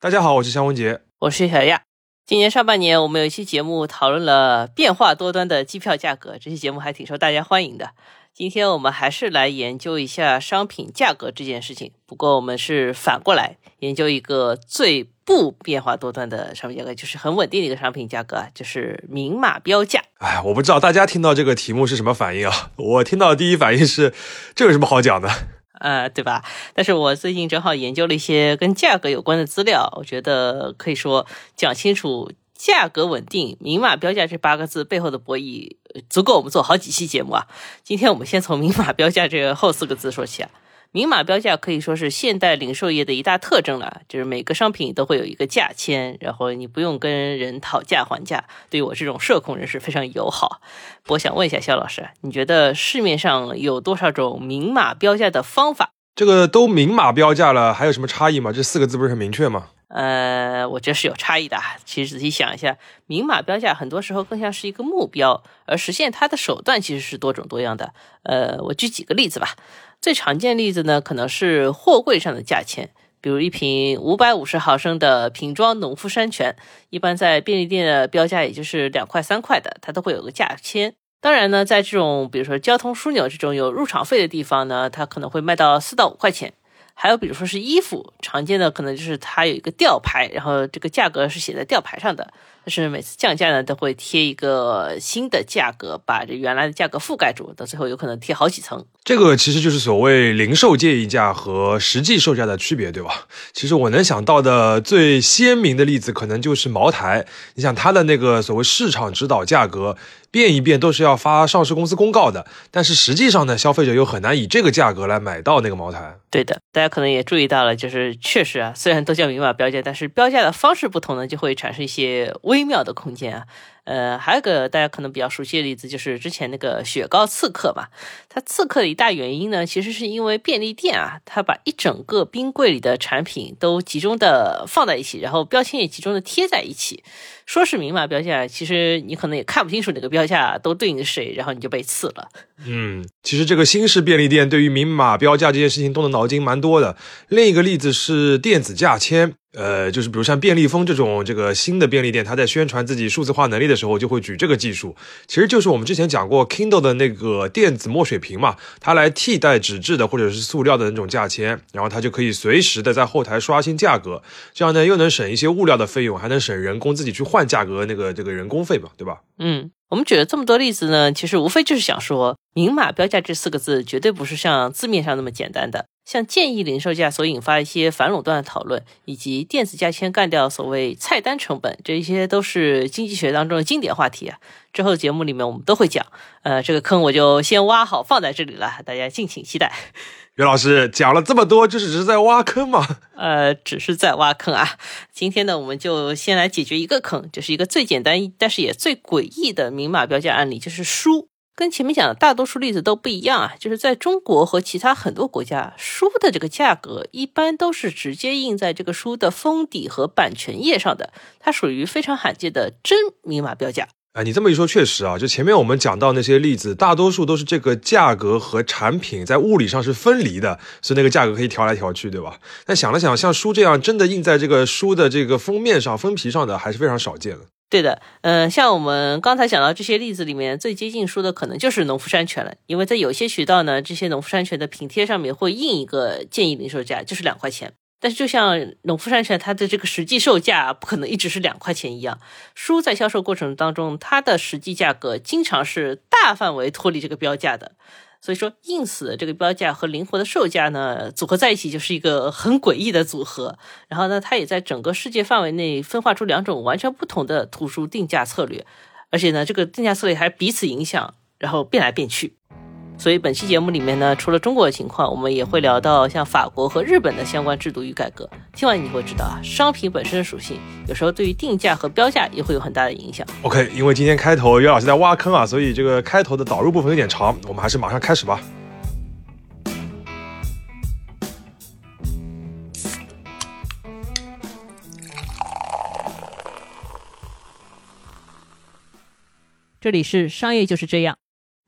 大家好，我是香文杰，我是小亚。今年上半年，我们有一期节目讨论了变化多端的机票价格，这期节目还挺受大家欢迎的。今天我们还是来研究一下商品价格这件事情，不过我们是反过来研究一个最不变化多端的商品价格，就是很稳定的一个商品价格，就是明码标价。哎，我不知道大家听到这个题目是什么反应啊？我听到的第一反应是，这有什么好讲的？呃，对吧？但是我最近正好研究了一些跟价格有关的资料，我觉得可以说讲清楚价格稳定、明码标价这八个字背后的博弈，足够我们做好几期节目啊。今天我们先从明码标价这后四个字说起啊。明码标价可以说是现代零售业的一大特征了，就是每个商品都会有一个价签，然后你不用跟人讨价还价，对于我这种社恐人士非常友好。我想问一下肖老师，你觉得市面上有多少种明码标价的方法？这个都明码标价了，还有什么差异吗？这四个字不是很明确吗？呃，我觉得是有差异的。其实仔细想一下，明码标价很多时候更像是一个目标，而实现它的手段其实是多种多样的。呃，我举几个例子吧。最常见例子呢，可能是货柜上的价钱，比如一瓶五百五十毫升的瓶装农夫山泉，一般在便利店的标价也就是两块三块的，它都会有个价签。当然呢，在这种比如说交通枢纽这种有入场费的地方呢，它可能会卖到四到五块钱。还有比如说是衣服，常见的可能就是它有一个吊牌，然后这个价格是写在吊牌上的。但是每次降价呢，都会贴一个新的价格，把这原来的价格覆盖住，到最后有可能贴好几层。这个其实就是所谓零售建议价和实际售价的区别，对吧？其实我能想到的最鲜明的例子，可能就是茅台。你想它的那个所谓市场指导价格，变一变都是要发上市公司公告的，但是实际上呢，消费者又很难以这个价格来买到那个茅台。对的，大家可能也注意到了，就是确实啊，虽然都叫明码标价，但是标价的方式不同呢，就会产生一些微。微妙的空间啊，呃，还有个大家可能比较熟悉的例子，就是之前那个雪糕刺客嘛。它刺客的一大原因呢，其实是因为便利店啊，它把一整个冰柜里的产品都集中的放在一起，然后标签也集中的贴在一起。说是明码标价，其实你可能也看不清楚哪个标价都对应谁，然后你就被刺了。嗯，其实这个新式便利店对于明码标价这件事情动的脑筋蛮多的。另一个例子是电子价签。呃，就是比如像便利蜂这种这个新的便利店，它在宣传自己数字化能力的时候，就会举这个技术。其实就是我们之前讲过 Kindle 的那个电子墨水屏嘛，它来替代纸质的或者是塑料的那种价签，然后它就可以随时的在后台刷新价格，这样呢又能省一些物料的费用，还能省人工自己去换价格那个这个人工费嘛，对吧？嗯。我们举了这么多例子呢，其实无非就是想说，明码标价这四个字绝对不是像字面上那么简单的。像建议零售价所引发一些反垄断的讨论，以及电子价签干掉所谓菜单成本，这些都是经济学当中的经典话题啊。之后节目里面我们都会讲，呃，这个坑我就先挖好放在这里了，大家敬请期待。袁老师讲了这么多，就是只是在挖坑吗？呃，只是在挖坑啊。今天呢，我们就先来解决一个坑，就是一个最简单但是也最诡异的明码标价案例，就是书。跟前面讲的大多数例子都不一样啊，就是在中国和其他很多国家，书的这个价格一般都是直接印在这个书的封底和版权页上的，它属于非常罕见的真明码标价。哎，你这么一说，确实啊，就前面我们讲到那些例子，大多数都是这个价格和产品在物理上是分离的，所以那个价格可以调来调去，对吧？但想了想，像书这样真的印在这个书的这个封面上、封皮上的，还是非常少见的。对的，嗯，像我们刚才讲到这些例子里面，最接近书的可能就是农夫山泉了，因为在有些渠道呢，这些农夫山泉的瓶贴上面会印一个建议零售价，就是两块钱。但是，就像农夫山泉它的这个实际售价不可能一直是两块钱一样，书在销售过程当中，它的实际价格经常是大范围脱离这个标价的。所以说，硬死的这个标价和灵活的售价呢，组合在一起就是一个很诡异的组合。然后呢，它也在整个世界范围内分化出两种完全不同的图书定价策略，而且呢，这个定价策略还彼此影响，然后变来变去。所以本期节目里面呢，除了中国的情况，我们也会聊到像法国和日本的相关制度与改革。听完你会知道啊，商品本身的属性有时候对于定价和标价也会有很大的影响。OK，因为今天开头岳老师在挖坑啊，所以这个开头的导入部分有点长，我们还是马上开始吧。这里是商业就是这样。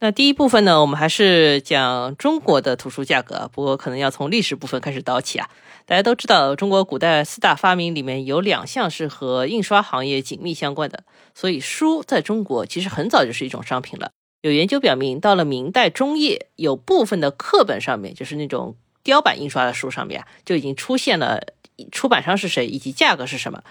那第一部分呢，我们还是讲中国的图书价格，不过可能要从历史部分开始倒起啊。大家都知道，中国古代四大发明里面有两项是和印刷行业紧密相关的，所以书在中国其实很早就是一种商品了。有研究表明，到了明代中叶，有部分的课本上面，就是那种雕版印刷的书上面啊，就已经出现了出版商是谁以及价格是什么。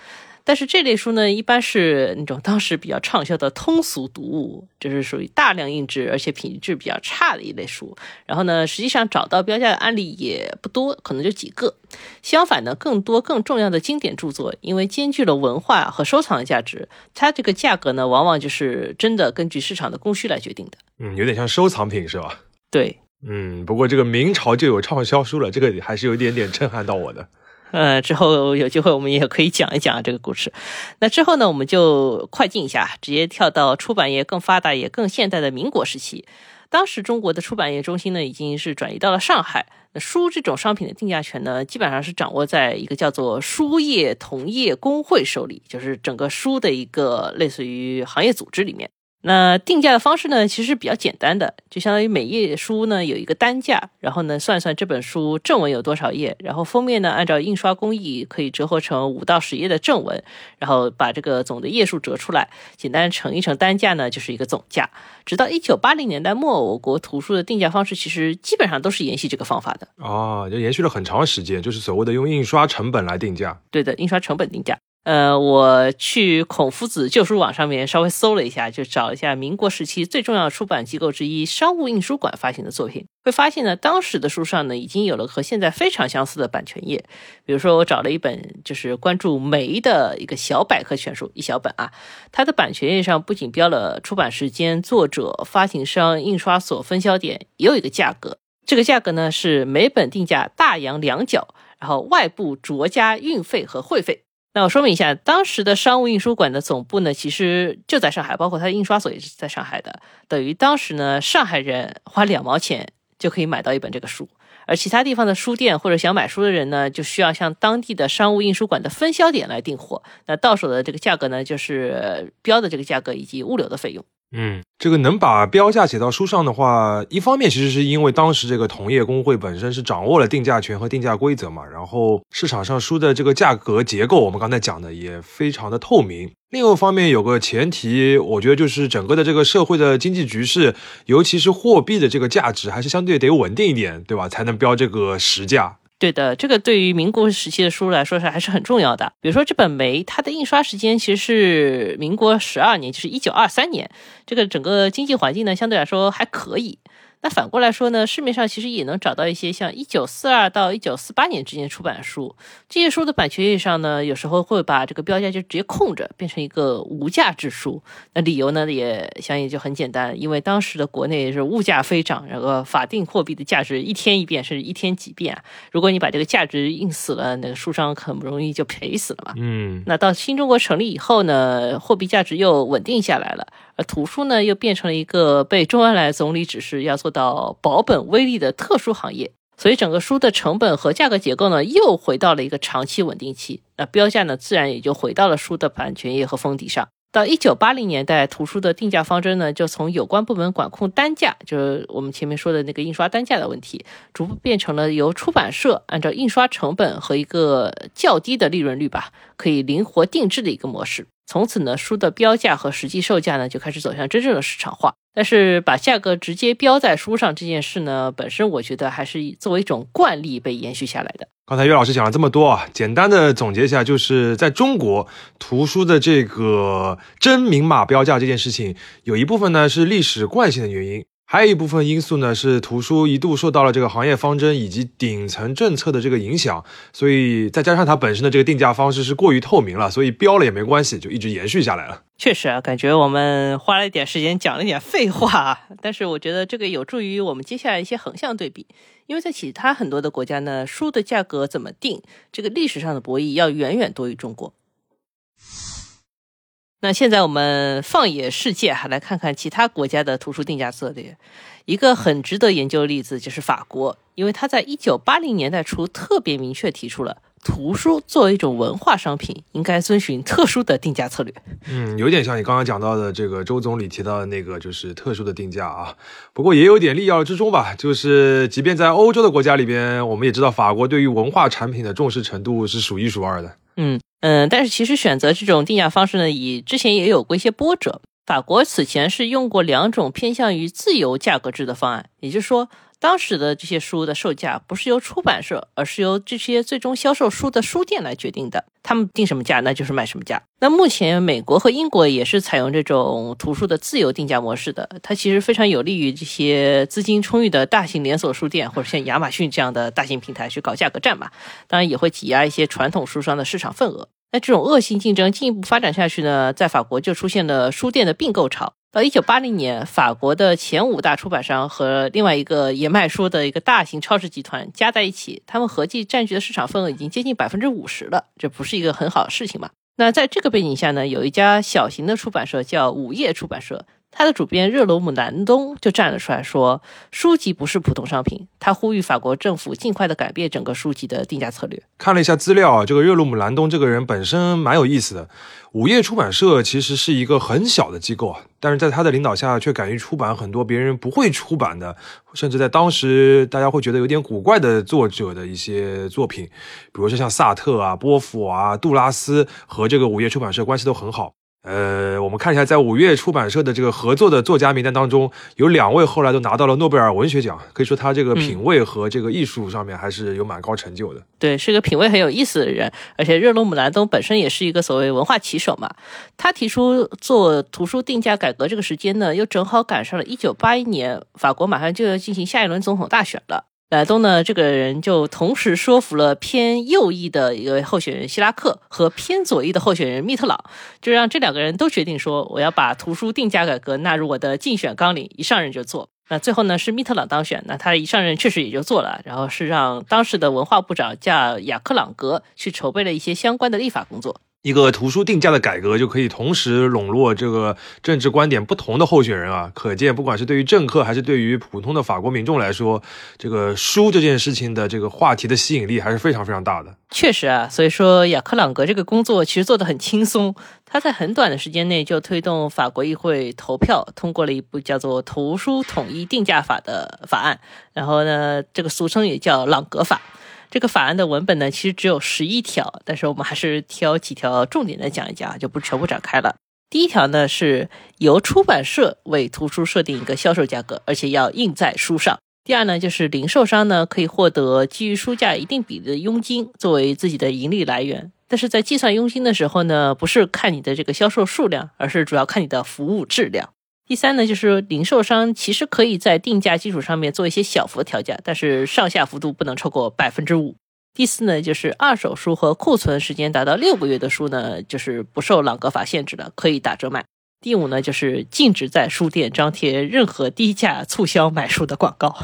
但是这类书呢，一般是那种当时比较畅销的通俗读物，就是属于大量印制而且品质比较差的一类书。然后呢，实际上找到标价的案例也不多，可能就几个。相反呢，更多更重要的经典著作，因为兼具了文化和收藏的价值，它这个价格呢，往往就是真的根据市场的供需来决定的。嗯，有点像收藏品是吧？对，嗯，不过这个明朝就有畅销书了，这个还是有一点点震撼到我的。呃，之后有机会我们也可以讲一讲这个故事。那之后呢，我们就快进一下，直接跳到出版业更发达也更现代的民国时期。当时中国的出版业中心呢，已经是转移到了上海。那书这种商品的定价权呢，基本上是掌握在一个叫做书业同业工会手里，就是整个书的一个类似于行业组织里面。那定价的方式呢，其实比较简单的，就相当于每页书呢有一个单价，然后呢算算这本书正文有多少页，然后封面呢按照印刷工艺可以折合成五到十页的正文，然后把这个总的页数折出来，简单乘一乘单价呢就是一个总价。直到一九八零年代末，我国图书的定价方式其实基本上都是沿袭这个方法的。哦，就延续了很长时间，就是所谓的用印刷成本来定价。对的，印刷成本定价。呃，我去孔夫子旧书网上面稍微搜了一下，就找一下民国时期最重要的出版机构之一商务印书馆发行的作品，会发现呢，当时的书上呢已经有了和现在非常相似的版权页。比如说，我找了一本就是关注梅的一个小百科全书，一小本啊，它的版权页上不仅标了出版时间、作者、发行商、印刷所、分销点，也有一个价格。这个价格呢是每本定价大洋两角，然后外部酌加运费和会费。那我说明一下，当时的商务印书馆的总部呢，其实就在上海，包括它的印刷所也是在上海的。等于当时呢，上海人花两毛钱就可以买到一本这个书，而其他地方的书店或者想买书的人呢，就需要向当地的商务印书馆的分销点来订货。那到手的这个价格呢，就是标的这个价格以及物流的费用。嗯，这个能把标价写到书上的话，一方面其实是因为当时这个同业工会本身是掌握了定价权和定价规则嘛，然后市场上书的这个价格结构，我们刚才讲的也非常的透明。另一方面有个前提，我觉得就是整个的这个社会的经济局势，尤其是货币的这个价值，还是相对得稳定一点，对吧？才能标这个实价。对的，这个对于民国时期的书来说是还是很重要的。比如说这本《梅》，它的印刷时间其实是民国十二年，就是一九二三年。这个整个经济环境呢，相对来说还可以。那反过来说呢，市面上其实也能找到一些像一九四二到一九四八年之间出版的书，这些书的版权页上呢，有时候会把这个标价就直接空着，变成一个无价之书。那理由呢，也相应就很简单，因为当时的国内是物价飞涨，然后法定货币的价值一天一变，甚至一天几变。如果你把这个价值印死了，那个书商很不容易就赔死了嘛。嗯，那到新中国成立以后呢，货币价值又稳定下来了。图书呢，又变成了一个被周恩来总理指示要做到保本微利的特殊行业，所以整个书的成本和价格结构呢，又回到了一个长期稳定期。那标价呢，自然也就回到了书的版权页和封底上。到一九八零年代，图书的定价方针呢，就从有关部门管控单价，就是我们前面说的那个印刷单价的问题，逐步变成了由出版社按照印刷成本和一个较低的利润率吧，可以灵活定制的一个模式。从此呢，书的标价和实际售价呢就开始走向真正的市场化。但是把价格直接标在书上这件事呢，本身我觉得还是作为一种惯例被延续下来的。刚才岳老师讲了这么多啊，简单的总结一下，就是在中国图书的这个真明码标价这件事情，有一部分呢是历史惯性的原因。还有一部分因素呢，是图书一度受到了这个行业方针以及顶层政策的这个影响，所以再加上它本身的这个定价方式是过于透明了，所以标了也没关系，就一直延续下来了。确实啊，感觉我们花了一点时间讲了一点废话，但是我觉得这个有助于我们接下来一些横向对比，因为在其他很多的国家呢，书的价格怎么定，这个历史上的博弈要远远多于中国。那现在我们放眼世界，还来看看其他国家的图书定价策略。一个很值得研究的例子就是法国，因为它在一九八零年代初特别明确提出了图书作为一种文化商品，应该遵循特殊的定价策略。嗯，有点像你刚刚讲到的这个周总理提到的那个，就是特殊的定价啊。不过也有点利要之中吧，就是即便在欧洲的国家里边，我们也知道法国对于文化产品的重视程度是数一数二的。嗯嗯，但是其实选择这种定价方式呢，以之前也有过一些波折。法国此前是用过两种偏向于自由价格制的方案，也就是说。当时的这些书的售价不是由出版社，而是由这些最终销售书的书店来决定的。他们定什么价，那就是卖什么价。那目前美国和英国也是采用这种图书的自由定价模式的，它其实非常有利于这些资金充裕的大型连锁书店或者像亚马逊这样的大型平台去搞价格战嘛。当然也会挤压一些传统书商的市场份额。那这种恶性竞争进一步发展下去呢，在法国就出现了书店的并购潮。到一九八零年，法国的前五大出版商和另外一个也卖书的一个大型超市集团加在一起，他们合计占据的市场份额已经接近百分之五十了，这不是一个很好的事情嘛？那在这个背景下呢，有一家小型的出版社叫午夜出版社。他的主编热罗姆南东就站了出来说：“书籍不是普通商品。”他呼吁法国政府尽快的改变整个书籍的定价策略。看了一下资料啊，这个热罗姆南东这个人本身蛮有意思的。午夜出版社其实是一个很小的机构啊，但是在他的领导下，却敢于出版很多别人不会出版的，甚至在当时大家会觉得有点古怪的作者的一些作品，比如说像萨特啊、波伏啊、杜拉斯和这个午夜出版社关系都很好。呃，我们看一下，在五月出版社的这个合作的作家名单当中，有两位后来都拿到了诺贝尔文学奖，可以说他这个品味和这个艺术上面还是有蛮高成就的。对，是个品味很有意思的人，而且热罗姆兰东本身也是一个所谓文化旗手嘛。他提出做图书定价改革这个时间呢，又正好赶上了一九八一年，法国马上就要进行下一轮总统大选了。莱东呢，这个人就同时说服了偏右翼的一个候选人希拉克和偏左翼的候选人密特朗，就让这两个人都决定说，我要把图书定价改革纳入我的竞选纲领，一上任就做。那最后呢，是密特朗当选，那他一上任确实也就做了，然后是让当时的文化部长叫雅克朗格去筹备了一些相关的立法工作。一个图书定价的改革就可以同时笼络这个政治观点不同的候选人啊，可见不管是对于政客还是对于普通的法国民众来说，这个书这件事情的这个话题的吸引力还是非常非常大的。确实啊，所以说雅克朗格这个工作其实做得很轻松，他在很短的时间内就推动法国议会投票通过了一部叫做《图书统一定价法》的法案，然后呢，这个俗称也叫朗格法。这个法案的文本呢，其实只有十一条，但是我们还是挑几条重点的讲一讲，就不全部展开了。第一条呢，是由出版社为图书设定一个销售价格，而且要印在书上。第二呢，就是零售商呢可以获得基于书价一定比例的佣金作为自己的盈利来源，但是在计算佣金的时候呢，不是看你的这个销售数量，而是主要看你的服务质量。第三呢，就是零售商其实可以在定价基础上面做一些小幅调价，但是上下幅度不能超过百分之五。第四呢，就是二手书和库存时间达到六个月的书呢，就是不受朗格法限制的，可以打折卖。第五呢，就是禁止在书店张贴任何低价促销买书的广告。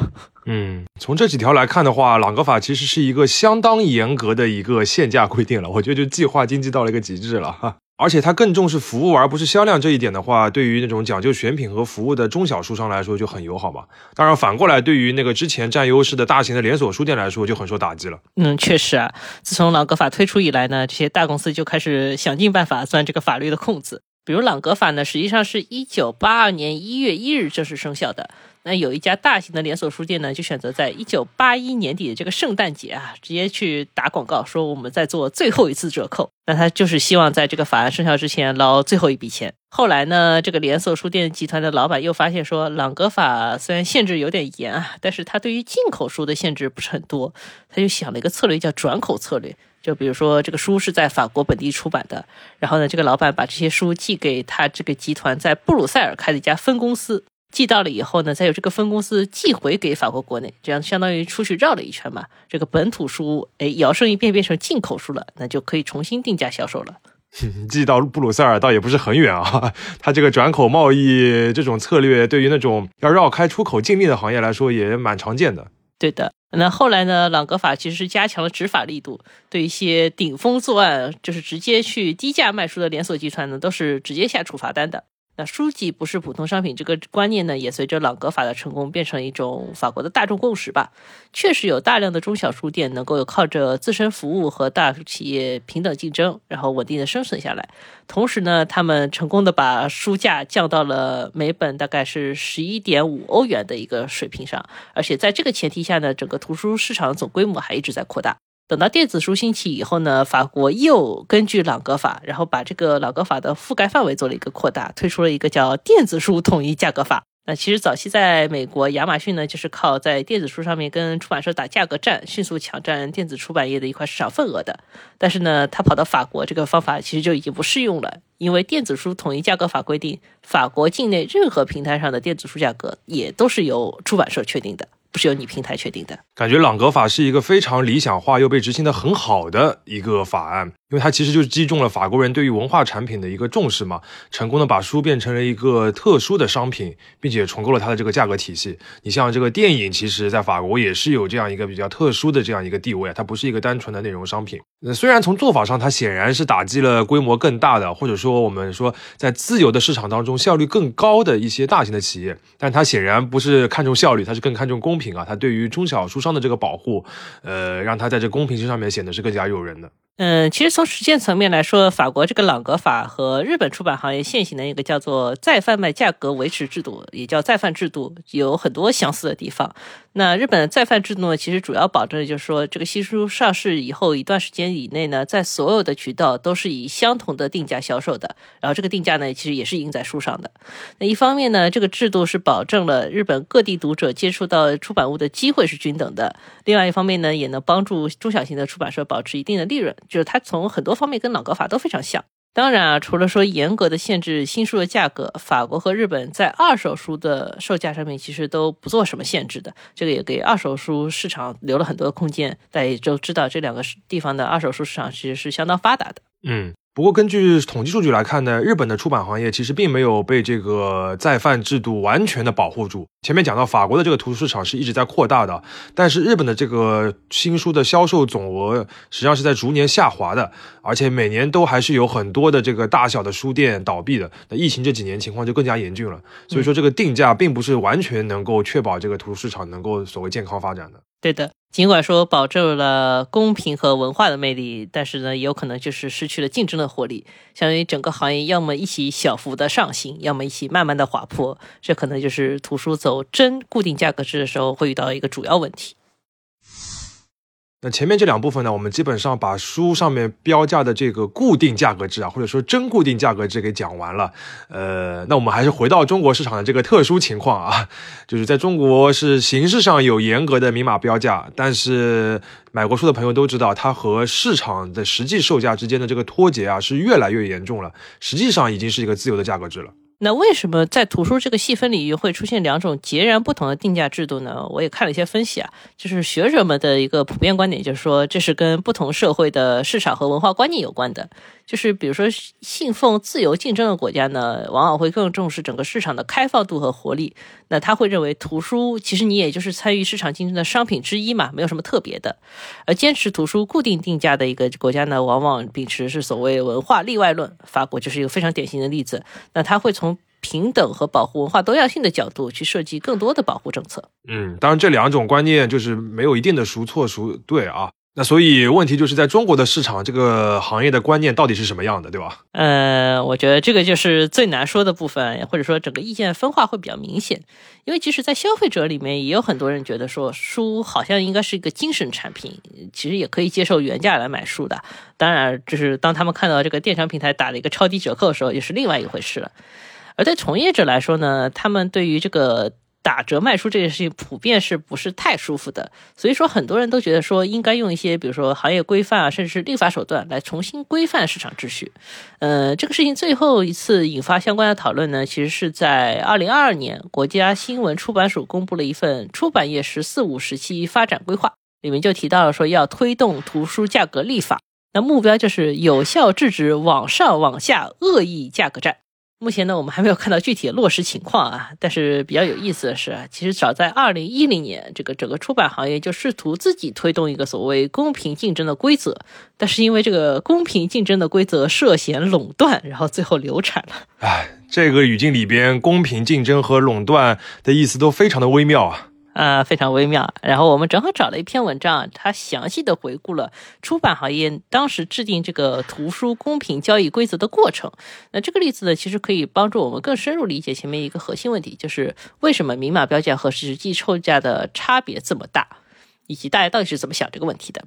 嗯，从这几条来看的话，朗格法其实是一个相当严格的一个限价规定了。我觉得就计划经济到了一个极致了哈。而且它更重视服务而不是销量这一点的话，对于那种讲究选品和服务的中小书商来说就很友好嘛。当然，反过来对于那个之前占优势的大型的连锁书店来说就很受打击了。嗯，确实啊，自从朗格法推出以来呢，这些大公司就开始想尽办法钻这个法律的空子。比如朗格法呢，实际上是一九八二年一月一日正式生效的。那有一家大型的连锁书店呢，就选择在一九八一年底的这个圣诞节啊，直接去打广告，说我们在做最后一次折扣。那他就是希望在这个法案生效之前捞最后一笔钱。后来呢，这个连锁书店集团的老板又发现说，朗格法虽然限制有点严啊，但是他对于进口书的限制不是很多。他就想了一个策略，叫转口策略。就比如说这个书是在法国本地出版的，然后呢，这个老板把这些书寄给他这个集团在布鲁塞尔开的一家分公司。寄到了以后呢，再由这个分公司寄回给法国国内，这样相当于出去绕了一圈嘛。这个本土书，哎，摇身一变变成进口书了，那就可以重新定价销售了。寄到布鲁塞尔倒也不是很远啊。他这个转口贸易这种策略，对于那种要绕开出口禁令的行业来说，也蛮常见的。对的。那后来呢，朗格法其实是加强了执法力度，对一些顶风作案，就是直接去低价卖出的连锁集团呢，都是直接下处罚单的。那书籍不是普通商品这个观念呢，也随着朗格法的成功变成一种法国的大众共识吧。确实有大量的中小书店能够靠着自身服务和大企业平等竞争，然后稳定的生存下来。同时呢，他们成功的把书价降到了每本大概是十一点五欧元的一个水平上，而且在这个前提下呢，整个图书市场总规模还一直在扩大。等到电子书兴起以后呢，法国又根据朗格法，然后把这个朗格法的覆盖范围做了一个扩大，推出了一个叫电子书统一价格法。那其实早期在美国，亚马逊呢就是靠在电子书上面跟出版社打价格战，迅速抢占电子出版业的一块市场份额的。但是呢，他跑到法国，这个方法其实就已经不适用了，因为电子书统一价格法规定，法国境内任何平台上的电子书价格也都是由出版社确定的。不是由你平台确定的，感觉朗格法是一个非常理想化又被执行的很好的一个法案。因为它其实就是击中了法国人对于文化产品的一个重视嘛，成功的把书变成了一个特殊的商品，并且重构了它的这个价格体系。你像这个电影，其实在法国也是有这样一个比较特殊的这样一个地位啊，它不是一个单纯的内容商品。那虽然从做法上，它显然是打击了规模更大的，或者说我们说在自由的市场当中效率更高的一些大型的企业，但它显然不是看重效率，它是更看重公平啊。它对于中小书商的这个保护，呃，让它在这公平性上面显得是更加诱人的。嗯，其实从实践层面来说，法国这个朗格法和日本出版行业现行的一个叫做再贩卖价格维持制度，也叫再贩制度，有很多相似的地方。那日本的再贩制度呢，其实主要保证的就是说，这个新书上市以后一段时间以内呢，在所有的渠道都是以相同的定价销售的，然后这个定价呢，其实也是印在书上的。那一方面呢，这个制度是保证了日本各地读者接触到出版物的机会是均等的；另外一方面呢，也能帮助中小型的出版社保持一定的利润。就是它从很多方面跟朗格法都非常像。当然啊，除了说严格的限制新书的价格，法国和日本在二手书的售价上面其实都不做什么限制的。这个也给二手书市场留了很多空间。大家也都知道，这两个地方的二手书市场其实是相当发达的。嗯。不过，根据统计数据来看呢，日本的出版行业其实并没有被这个再贩制度完全的保护住。前面讲到，法国的这个图书市场是一直在扩大的，但是日本的这个新书的销售总额实际上是在逐年下滑的，而且每年都还是有很多的这个大小的书店倒闭的。那疫情这几年情况就更加严峻了，所以说这个定价并不是完全能够确保这个图书市场能够所谓健康发展的。对的。尽管说保证了公平和文化的魅力，但是呢，有可能就是失去了竞争的活力，相当于整个行业要么一起小幅的上行，要么一起慢慢的滑坡，这可能就是图书走真固定价格制的时候会遇到一个主要问题。那前面这两部分呢，我们基本上把书上面标价的这个固定价格制啊，或者说真固定价格制给讲完了。呃，那我们还是回到中国市场的这个特殊情况啊，就是在中国是形式上有严格的明码标价，但是买过书的朋友都知道，它和市场的实际售价之间的这个脱节啊，是越来越严重了。实际上已经是一个自由的价格制了。那为什么在图书这个细分领域会出现两种截然不同的定价制度呢？我也看了一些分析啊，就是学者们的一个普遍观点，就是说这是跟不同社会的市场和文化观念有关的。就是比如说信奉自由竞争的国家呢，往往会更重视整个市场的开放度和活力。那他会认为图书其实你也就是参与市场竞争的商品之一嘛，没有什么特别的。而坚持图书固定定价的一个国家呢，往往秉持是所谓文化例外论。法国就是一个非常典型的例子。那他会从平等和保护文化多样性的角度去设计更多的保护政策。嗯，当然这两种观念就是没有一定的孰错孰对啊。那所以问题就是在中国的市场，这个行业的观念到底是什么样的，对吧？呃，我觉得这个就是最难说的部分，或者说整个意见分化会比较明显。因为即使在消费者里面，也有很多人觉得说书好像应该是一个精神产品，其实也可以接受原价来买书的。当然，就是当他们看到这个电商平台打了一个超低折扣的时候，也是另外一回事了。而对从业者来说呢，他们对于这个。打折卖书这件事情普遍是不是太舒服的？所以说很多人都觉得说应该用一些比如说行业规范啊，甚至是立法手段来重新规范市场秩序。呃，这个事情最后一次引发相关的讨论呢，其实是在二零二二年，国家新闻出版署公布了一份出版业“十四五”时期发展规划，里面就提到了说要推动图书价格立法，那目标就是有效制止网上网下恶意价格战。目前呢，我们还没有看到具体的落实情况啊。但是比较有意思的是，其实早在二零一零年，这个整个出版行业就试图自己推动一个所谓公平竞争的规则，但是因为这个公平竞争的规则涉嫌垄断，然后最后流产了。哎，这个语境里边，公平竞争和垄断的意思都非常的微妙啊。啊，非常微妙。然后我们正好找了一篇文章，它详细的回顾了出版行业当时制定这个图书公平交易规则的过程。那这个例子呢，其实可以帮助我们更深入理解前面一个核心问题，就是为什么明码标价和实际售价的差别这么大。以及大家到底是怎么想这个问题的？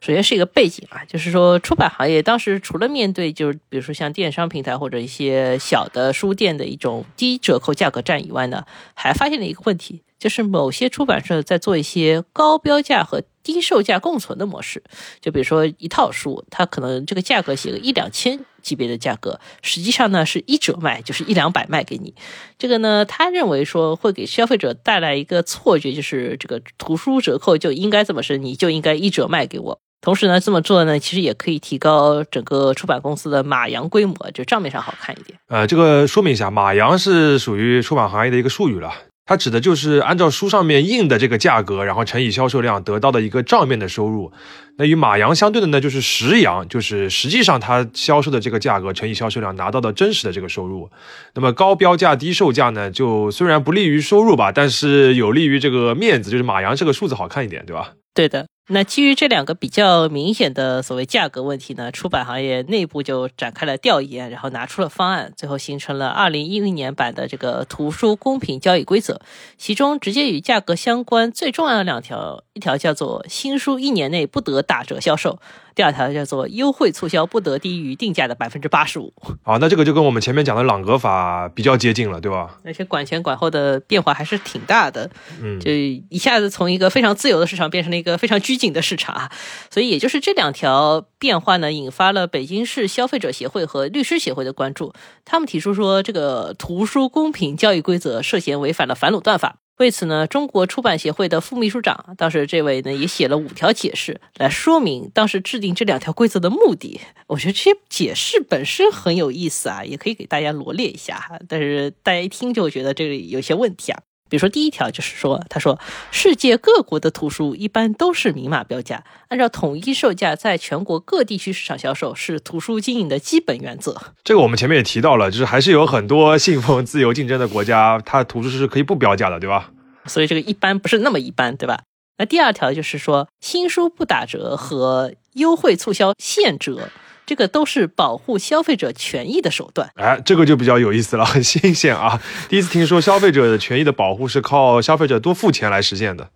首先是一个背景啊，就是说出版行业当时除了面对就是比如说像电商平台或者一些小的书店的一种低折扣价格战以外呢，还发现了一个问题，就是某些出版社在做一些高标价和低售价共存的模式。就比如说一套书，它可能这个价格写个一两千。级别的价格，实际上呢是一折卖，就是一两百卖给你。这个呢，他认为说会给消费者带来一个错觉，就是这个图书折扣就应该这么深，你就应该一折卖给我。同时呢，这么做呢，其实也可以提高整个出版公司的马洋规模，就账面上好看一点。呃，这个说明一下，马洋是属于出版行业的一个术语了。它指的就是按照书上面印的这个价格，然后乘以销售量得到的一个账面的收入。那与马洋相对的呢，就是实洋，就是实际上它销售的这个价格乘以销售量拿到的真实的这个收入。那么高标价低售价呢，就虽然不利于收入吧，但是有利于这个面子，就是马洋这个数字好看一点，对吧？对的。那基于这两个比较明显的所谓价格问题呢，出版行业内部就展开了调研，然后拿出了方案，最后形成了二零一零年版的这个图书公平交易规则。其中直接与价格相关最重要的两条，一条叫做新书一年内不得打折销售。第二条叫做优惠促销不得低于定价的百分之八十五。好，那这个就跟我们前面讲的朗格法比较接近了，对吧？而且管前管后的变化还是挺大的，嗯，就一下子从一个非常自由的市场变成了一个非常拘谨的市场。所以也就是这两条变化呢，引发了北京市消费者协会和律师协会的关注。他们提出说，这个图书公平交易规则涉嫌违反了反垄断法。为此呢，中国出版协会的副秘书长，当时这位呢也写了五条解释来说明当时制定这两条规则的目的。我觉得这些解释本身很有意思啊，也可以给大家罗列一下哈。但是大家一听就觉得这里有些问题啊。比如说第一条就是说，他说世界各国的图书一般都是明码标价，按照统一售价在全国各地区市场销售是图书经营的基本原则。这个我们前面也提到了，就是还是有很多信奉自由竞争的国家，它图书是可以不标价的，对吧？所以这个一般不是那么一般，对吧？那第二条就是说新书不打折和优惠促销现折。这个都是保护消费者权益的手段，哎，这个就比较有意思了，很新鲜啊！第一次听说消费者的权益的保护是靠消费者多付钱来实现的。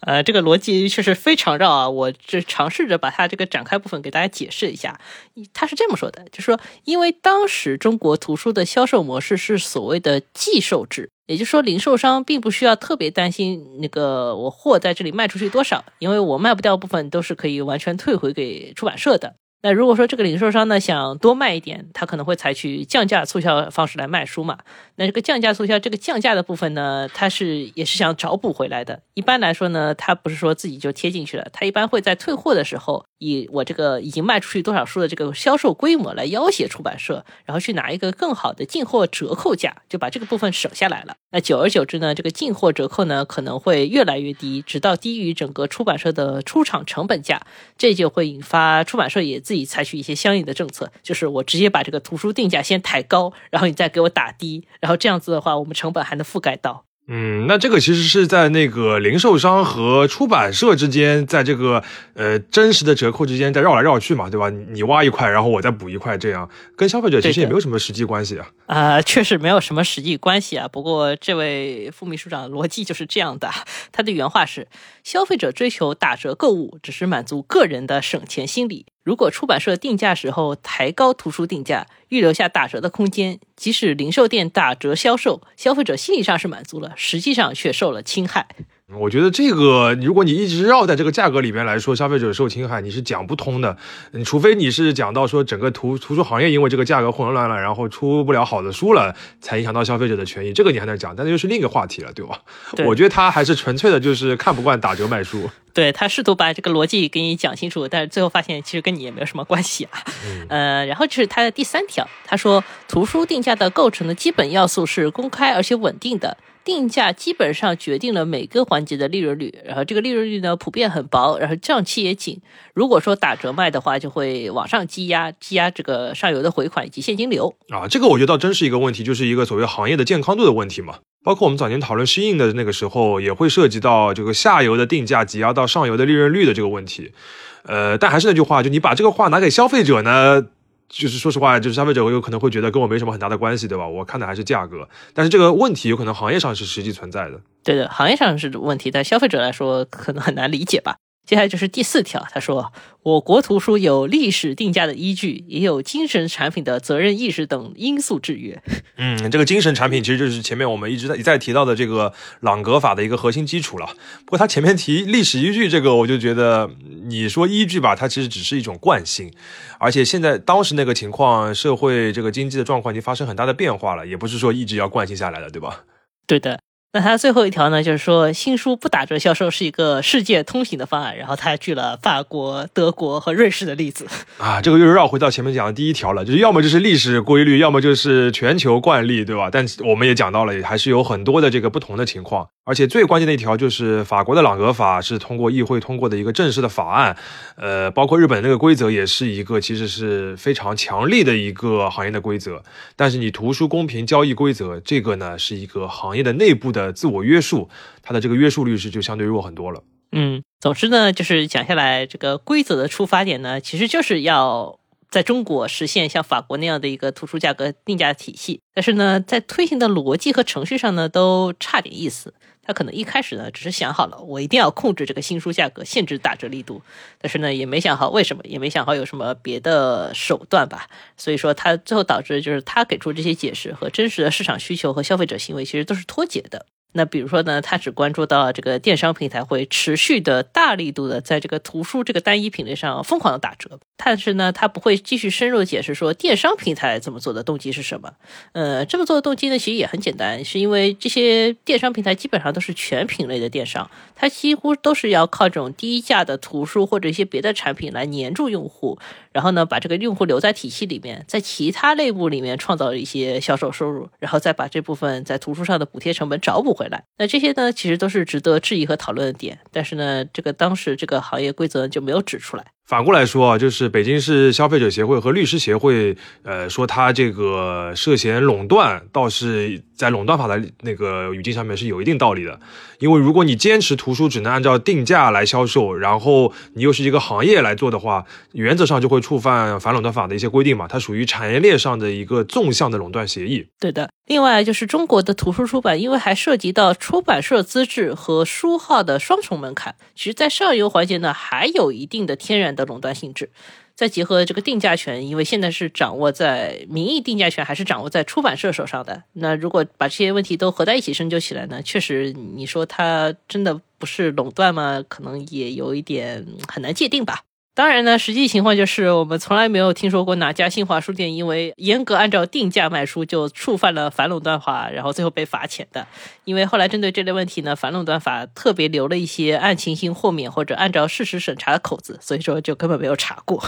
呃，这个逻辑确实非常绕啊！我这尝试着把它这个展开部分给大家解释一下。他是这么说的，就是说，因为当时中国图书的销售模式是所谓的寄售制，也就是说，零售商并不需要特别担心那个我货在这里卖出去多少，因为我卖不掉部分都是可以完全退回给出版社的。那如果说这个零售商呢想多卖一点，他可能会采取降价促销方式来卖书嘛。那这个降价促销，这个降价的部分呢，他是也是想找补回来的。一般来说呢，他不是说自己就贴进去了，他一般会在退货的时候，以我这个已经卖出去多少书的这个销售规模来要挟出版社，然后去拿一个更好的进货折扣价，就把这个部分省下来了。那久而久之呢，这个进货折扣呢可能会越来越低，直到低于整个出版社的出厂成本价，这就会引发出版社也自己采取一些相应的政策，就是我直接把这个图书定价先抬高，然后你再给我打低，然后这样子的话，我们成本还能覆盖到。嗯，那这个其实是在那个零售商和出版社之间，在这个呃真实的折扣之间在绕来绕去嘛，对吧？你挖一块，然后我再补一块，这样跟消费者其实也没有什么实际关系啊。啊，确实没有什么实际关系啊。不过这位副秘书长逻辑就是这样的，他的原话是：消费者追求打折购物，只是满足个人的省钱心理。如果出版社定价时候抬高图书定价，预留下打折的空间，即使零售店打折销售，消费者心理上是满足了，实际上却受了侵害。我觉得这个，如果你一直绕在这个价格里面来说，消费者受侵害，你是讲不通的。你除非你是讲到说整个图图书行业因为这个价格混乱了，然后出不了好的书了，才影响到消费者的权益，这个你还能讲，但那又是另一个话题了，对吧？我觉得他还是纯粹的就是看不惯打折卖书。对他试图把这个逻辑给你讲清楚，但是最后发现其实跟你也没有什么关系啊。呃，然后就是他的第三条，他说图书定价的构成的基本要素是公开而且稳定的。定价基本上决定了每个环节的利润率，然后这个利润率呢普遍很薄，然后账期也紧。如果说打折卖的话，就会往上积压，积压这个上游的回款以及现金流啊。这个我觉得倒真是一个问题，就是一个所谓行业的健康度的问题嘛。包括我们早年讨论适应的那个时候，也会涉及到这个下游的定价挤压到上游的利润率的这个问题。呃，但还是那句话，就你把这个话拿给消费者呢？就是说实话，就是消费者有可能会觉得跟我没什么很大的关系，对吧？我看的还是价格，但是这个问题有可能行业上是实际存在的。对的，行业上是问题，但消费者来说可能很难理解吧。接下来就是第四条，他说，我国图书有历史定价的依据，也有精神产品的责任意识等因素制约。嗯，这个精神产品其实就是前面我们一直在一再提到的这个朗格法的一个核心基础了。不过他前面提历史依据这个，我就觉得你说依据吧，它其实只是一种惯性，而且现在当时那个情况，社会这个经济的状况已经发生很大的变化了，也不是说一直要惯性下来的，对吧？对的。那他最后一条呢，就是说新书不打折销售是一个世界通行的方案，然后他还举了法国、德国和瑞士的例子 啊，这个又绕回到前面讲的第一条了，就是要么就是历史规律，要么就是全球惯例，对吧？但我们也讲到了，还是有很多的这个不同的情况。而且最关键的一条就是法国的朗格法是通过议会通过的一个正式的法案，呃，包括日本那个规则也是一个其实是非常强力的一个行业的规则。但是你图书公平交易规则这个呢是一个行业的内部的自我约束，它的这个约束律师就相对弱很多了。嗯，总之呢，就是讲下来，这个规则的出发点呢，其实就是要。在中国实现像法国那样的一个突出价格定价体系，但是呢，在推行的逻辑和程序上呢，都差点意思。他可能一开始呢，只是想好了，我一定要控制这个新书价格，限制打折力度，但是呢，也没想好为什么，也没想好有什么别的手段吧。所以说，他最后导致就是他给出这些解释和真实的市场需求和消费者行为其实都是脱节的。那比如说呢，他只关注到这个电商平台会持续的大力度的在这个图书这个单一品类上疯狂的打折，但是呢，他不会继续深入解释说电商平台这么做的动机是什么。呃，这么做的动机呢，其实也很简单，是因为这些电商平台基本上都是全品类的电商，它几乎都是要靠这种低价的图书或者一些别的产品来黏住用户，然后呢，把这个用户留在体系里面，在其他类目里面创造一些销售收入，然后再把这部分在图书上的补贴成本找补回来。那这些呢，其实都是值得质疑和讨论的点，但是呢，这个当时这个行业规则就没有指出来。反过来说啊，就是北京市消费者协会和律师协会，呃，说他这个涉嫌垄断，倒是在垄断法的那个语境上面是有一定道理的。因为如果你坚持图书只能按照定价来销售，然后你又是一个行业来做的话，原则上就会触犯反垄断法的一些规定嘛。它属于产业链上的一个纵向的垄断协议。对的。另外就是中国的图书出版，因为还涉及到出版社资质和书号的双重门槛，其实在上游环节呢，还有一定的天然的垄断性质。再结合这个定价权，因为现在是掌握在名义定价权还是掌握在出版社手上的。那如果把这些问题都合在一起深究起来呢，确实你说它真的不是垄断吗？可能也有一点很难界定吧。当然呢，实际情况就是我们从来没有听说过哪家新华书店因为严格按照定价卖书就触犯了反垄断法，然后最后被罚钱的。因为后来针对这类问题呢，反垄断法特别留了一些案情性豁免或者按照事实审查的口子，所以说就根本没有查过。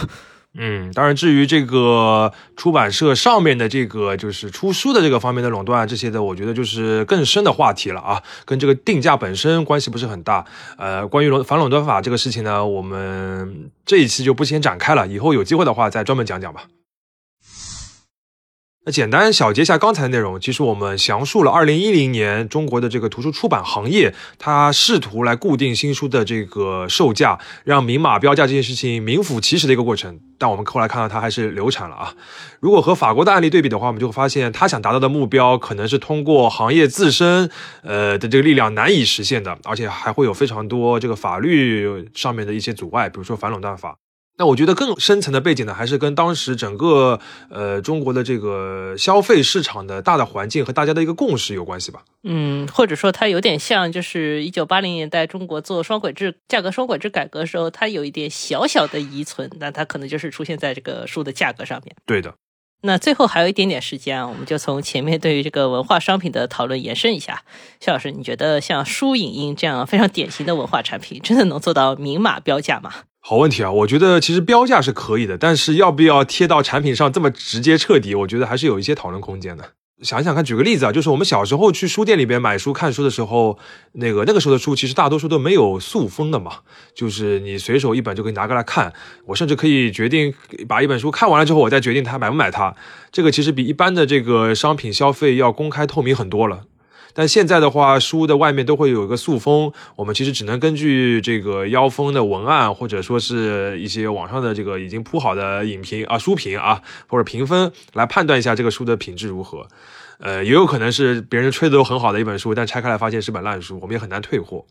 嗯，当然，至于这个出版社上面的这个就是出书的这个方面的垄断这些的，我觉得就是更深的话题了啊，跟这个定价本身关系不是很大。呃，关于垄反垄断法这个事情呢，我们这一期就不先展开了，以后有机会的话再专门讲讲吧。那简单小结一下刚才的内容，其实我们详述了二零一零年中国的这个图书出版行业，它试图来固定新书的这个售价，让明码标价这件事情名副其实的一个过程。但我们后来看到它还是流产了啊。如果和法国的案例对比的话，我们就会发现，他想达到的目标可能是通过行业自身呃的这个力量难以实现的，而且还会有非常多这个法律上面的一些阻碍，比如说反垄断法。那我觉得更深层的背景呢，还是跟当时整个呃中国的这个消费市场的大的环境和大家的一个共识有关系吧。嗯，或者说它有点像，就是一九八零年代中国做双轨制价格双轨制改革的时候，它有一点小小的遗存，那它可能就是出现在这个书的价格上面。对的。那最后还有一点点时间啊，我们就从前面对于这个文化商品的讨论延伸一下。肖老师，你觉得像书影音这样非常典型的文化产品，真的能做到明码标价吗？好问题啊，我觉得其实标价是可以的，但是要不要贴到产品上这么直接彻底，我觉得还是有一些讨论空间的。想想看，举个例子啊，就是我们小时候去书店里边买书、看书的时候，那个那个时候的书其实大多数都没有塑封的嘛，就是你随手一本就可以拿过来看。我甚至可以决定把一本书看完了之后，我再决定它买不买它。这个其实比一般的这个商品消费要公开透明很多了。但现在的话，书的外面都会有一个塑封，我们其实只能根据这个腰封的文案，或者说是一些网上的这个已经铺好的影评啊、书评啊或者评分来判断一下这个书的品质如何。呃，也有可能是别人吹的都很好的一本书，但拆开来发现是本烂书，我们也很难退货。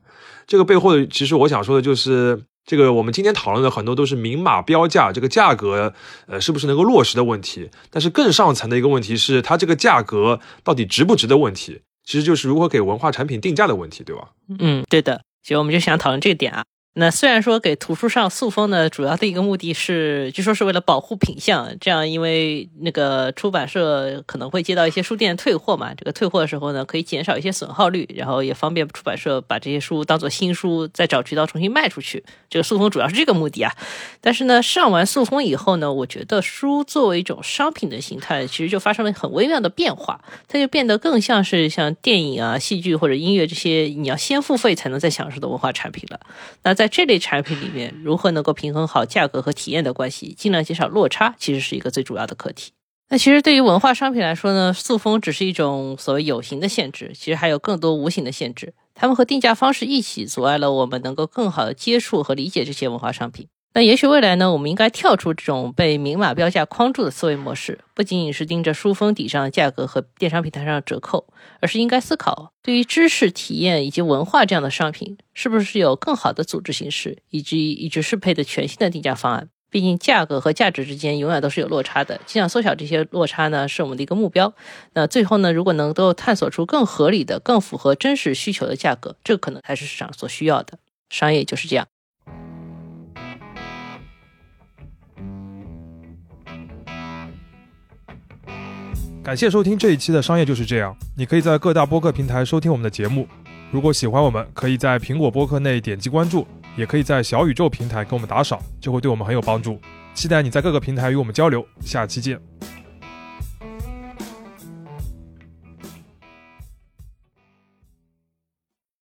这个背后的，其实我想说的就是，这个我们今天讨论的很多都是明码标价，这个价格呃是不是能够落实的问题。但是更上层的一个问题是，它这个价格到底值不值的问题。其实就是如何给文化产品定价的问题，对吧？嗯，对的。其实我们就想讨论这个点啊。那虽然说给图书上塑封呢，主要的一个目的是，据说是为了保护品相，这样因为那个出版社可能会接到一些书店退货嘛，这个退货的时候呢，可以减少一些损耗率，然后也方便出版社把这些书当做新书再找渠道重新卖出去。这个塑封主要是这个目的啊。但是呢，上完塑封以后呢，我觉得书作为一种商品的形态，其实就发生了很微妙的变化，它就变得更像是像电影啊、戏剧或者音乐这些你要先付费才能再享受的文化产品了。那在在这类产品里面，如何能够平衡好价格和体验的关系，尽量减少落差，其实是一个最主要的课题。那其实对于文化商品来说呢，塑封只是一种所谓有形的限制，其实还有更多无形的限制，它们和定价方式一起阻碍了我们能够更好的接触和理解这些文化商品。那也许未来呢，我们应该跳出这种被明码标价框住的思维模式，不仅仅是盯着书封底上的价格和电商平台上的折扣，而是应该思考，对于知识体验以及文化这样的商品，是不是有更好的组织形式，以及一致适配的全新的定价方案？毕竟价格和价值之间永远都是有落差的，尽量缩小这些落差呢，是我们的一个目标。那最后呢，如果能够探索出更合理的、更符合真实需求的价格，这可能才是市场所需要的。商业就是这样。感谢收听这一期的商业就是这样。你可以在各大播客平台收听我们的节目。如果喜欢我们，可以在苹果播客内点击关注，也可以在小宇宙平台给我们打赏，就会对我们很有帮助。期待你在各个平台与我们交流。下期见。